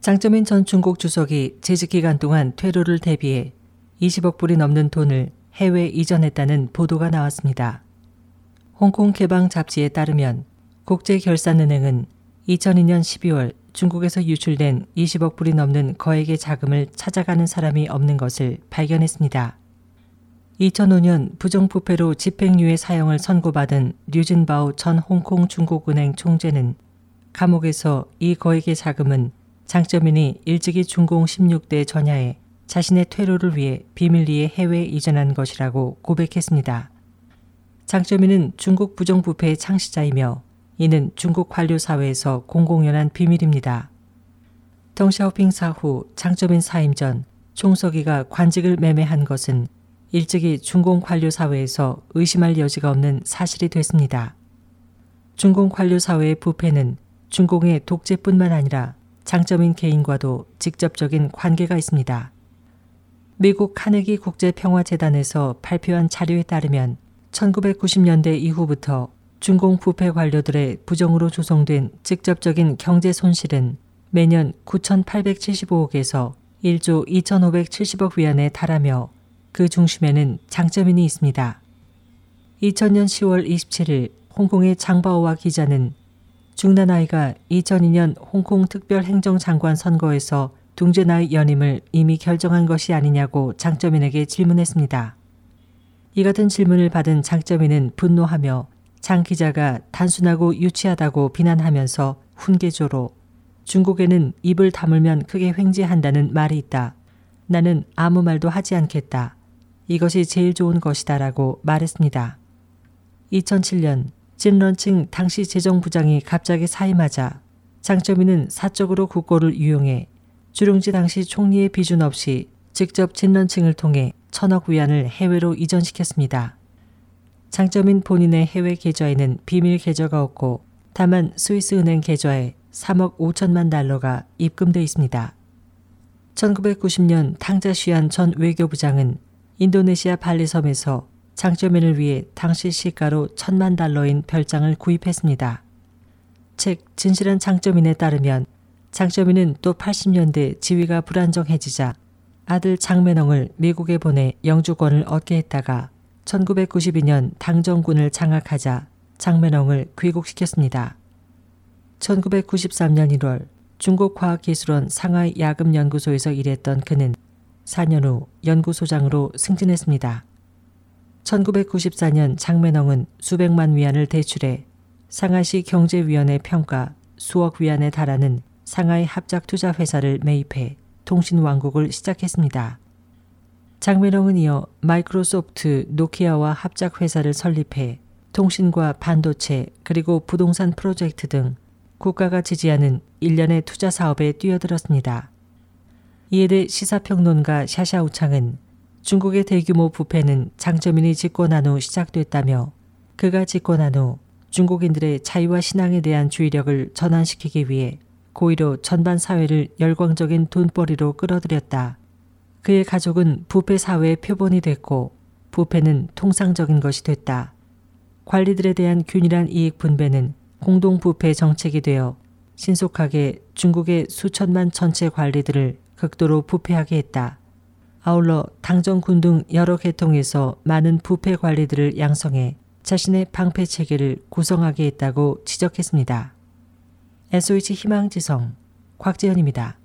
장점인 전 중국 주석이 재직 기간 동안 퇴로를 대비해 20억 불이 넘는 돈을 해외 이전했다는 보도가 나왔습니다. 홍콩 개방 잡지에 따르면 국제결산은행은 2002년 12월 중국에서 유출된 20억 불이 넘는 거액의 자금을 찾아가는 사람이 없는 것을 발견했습니다. 2005년 부정부패로 집행유예 사형을 선고받은 류진바오 전 홍콩 중국은행 총재는 감옥에서 이 거액의 자금은 장점인이 일찍이 중공 16대 전야에 자신의 퇴로를 위해 비밀리에 해외에 이전한 것이라고 고백했습니다. 장점인은 중국 부정부패의 창시자이며 이는 중국 관료 사회에서 공공연한 비밀입니다. 덩샤오핑 사후 장점인 사임 전 총서기가 관직을 매매한 것은 일찍이 중공 관료 사회에서 의심할 여지가 없는 사실이 됐습니다. 중공 관료 사회의 부패는 중공의 독재뿐만 아니라 장점인 개인과도 직접적인 관계가 있습니다. 미국 카네기 국제평화재단에서 발표한 자료에 따르면 1990년대 이후부터 중공 부패 관료들의 부정으로 조성된 직접적인 경제 손실은 매년 9,875억에서 1조 2,570억 위안에 달하며 그 중심에는 장점인이 있습니다. 2000년 10월 27일 홍콩의 장바오와 기자는 중나나이가 2002년 홍콩 특별행정장관 선거에서 둥제나이 연임을 이미 결정한 것이 아니냐고 장점인에게 질문했습니다. 이 같은 질문을 받은 장점인은 분노하며 장 기자가 단순하고 유치하다고 비난하면서 훈계조로 중국에는 입을 다물면 크게 횡재한다는 말이 있다. 나는 아무 말도 하지 않겠다. 이것이 제일 좋은 것이다라고 말했습니다. 2007년 진런칭 당시 재정부장이 갑자기 사임하자 장점인은 사적으로 국고를 이용해 주룽지 당시 총리의 비준 없이 직접 진런칭을 통해 천억 위안을 해외로 이전시켰습니다. 장점인 본인의 해외 계좌에는 비밀 계좌가 없고 다만 스위스 은행 계좌에 3억 5천만 달러가 입금돼 있습니다. 1990년 탕자 쉬안 전 외교부장은 인도네시아 발리섬에서 장점인을 위해 당시 시가로 천만 달러인 별장을 구입했습니다. 책 진실한 장점인에 따르면 장점인은 또 80년대 지위가 불안정해지자 아들 장매농을 미국에 보내 영주권을 얻게 했다가 1992년 당정군을 장악하자 장매농을 귀국시켰습니다. 1993년 1월 중국과학기술원 상하이 야금연구소에서 일했던 그는 4년 후 연구소장으로 승진했습니다. 1994년 장매농은 수백만 위안을 대출해 상하시 경제위원회 평가 수억 위안에 달하는 상하이 합작투자회사를 매입해 통신왕국을 시작했습니다. 장매농은 이어 마이크로소프트, 노키아와 합작회사를 설립해 통신과 반도체 그리고 부동산 프로젝트 등 국가가 지지하는 일련의 투자 사업에 뛰어들었습니다. 이에 대해 시사평론가 샤샤우창은 중국의 대규모 부패는 장점인이 집권한 후 시작됐다며 그가 집권한 후 중국인들의 자유와 신앙에 대한 주의력을 전환시키기 위해 고의로 전반 사회를 열광적인 돈벌이로 끌어들였다. 그의 가족은 부패 사회의 표본이 됐고 부패는 통상적인 것이 됐다. 관리들에 대한 균일한 이익 분배는 공동 부패 정책이 되어 신속하게 중국의 수천만 전체 관리들을 극도로 부패하게 했다. 아울러 당정군 등 여러 계통에서 많은 부패 관리들을 양성해 자신의 방패 체계를 구성하게 했다고 지적했습니다. SOH 희망지성 곽재현입니다.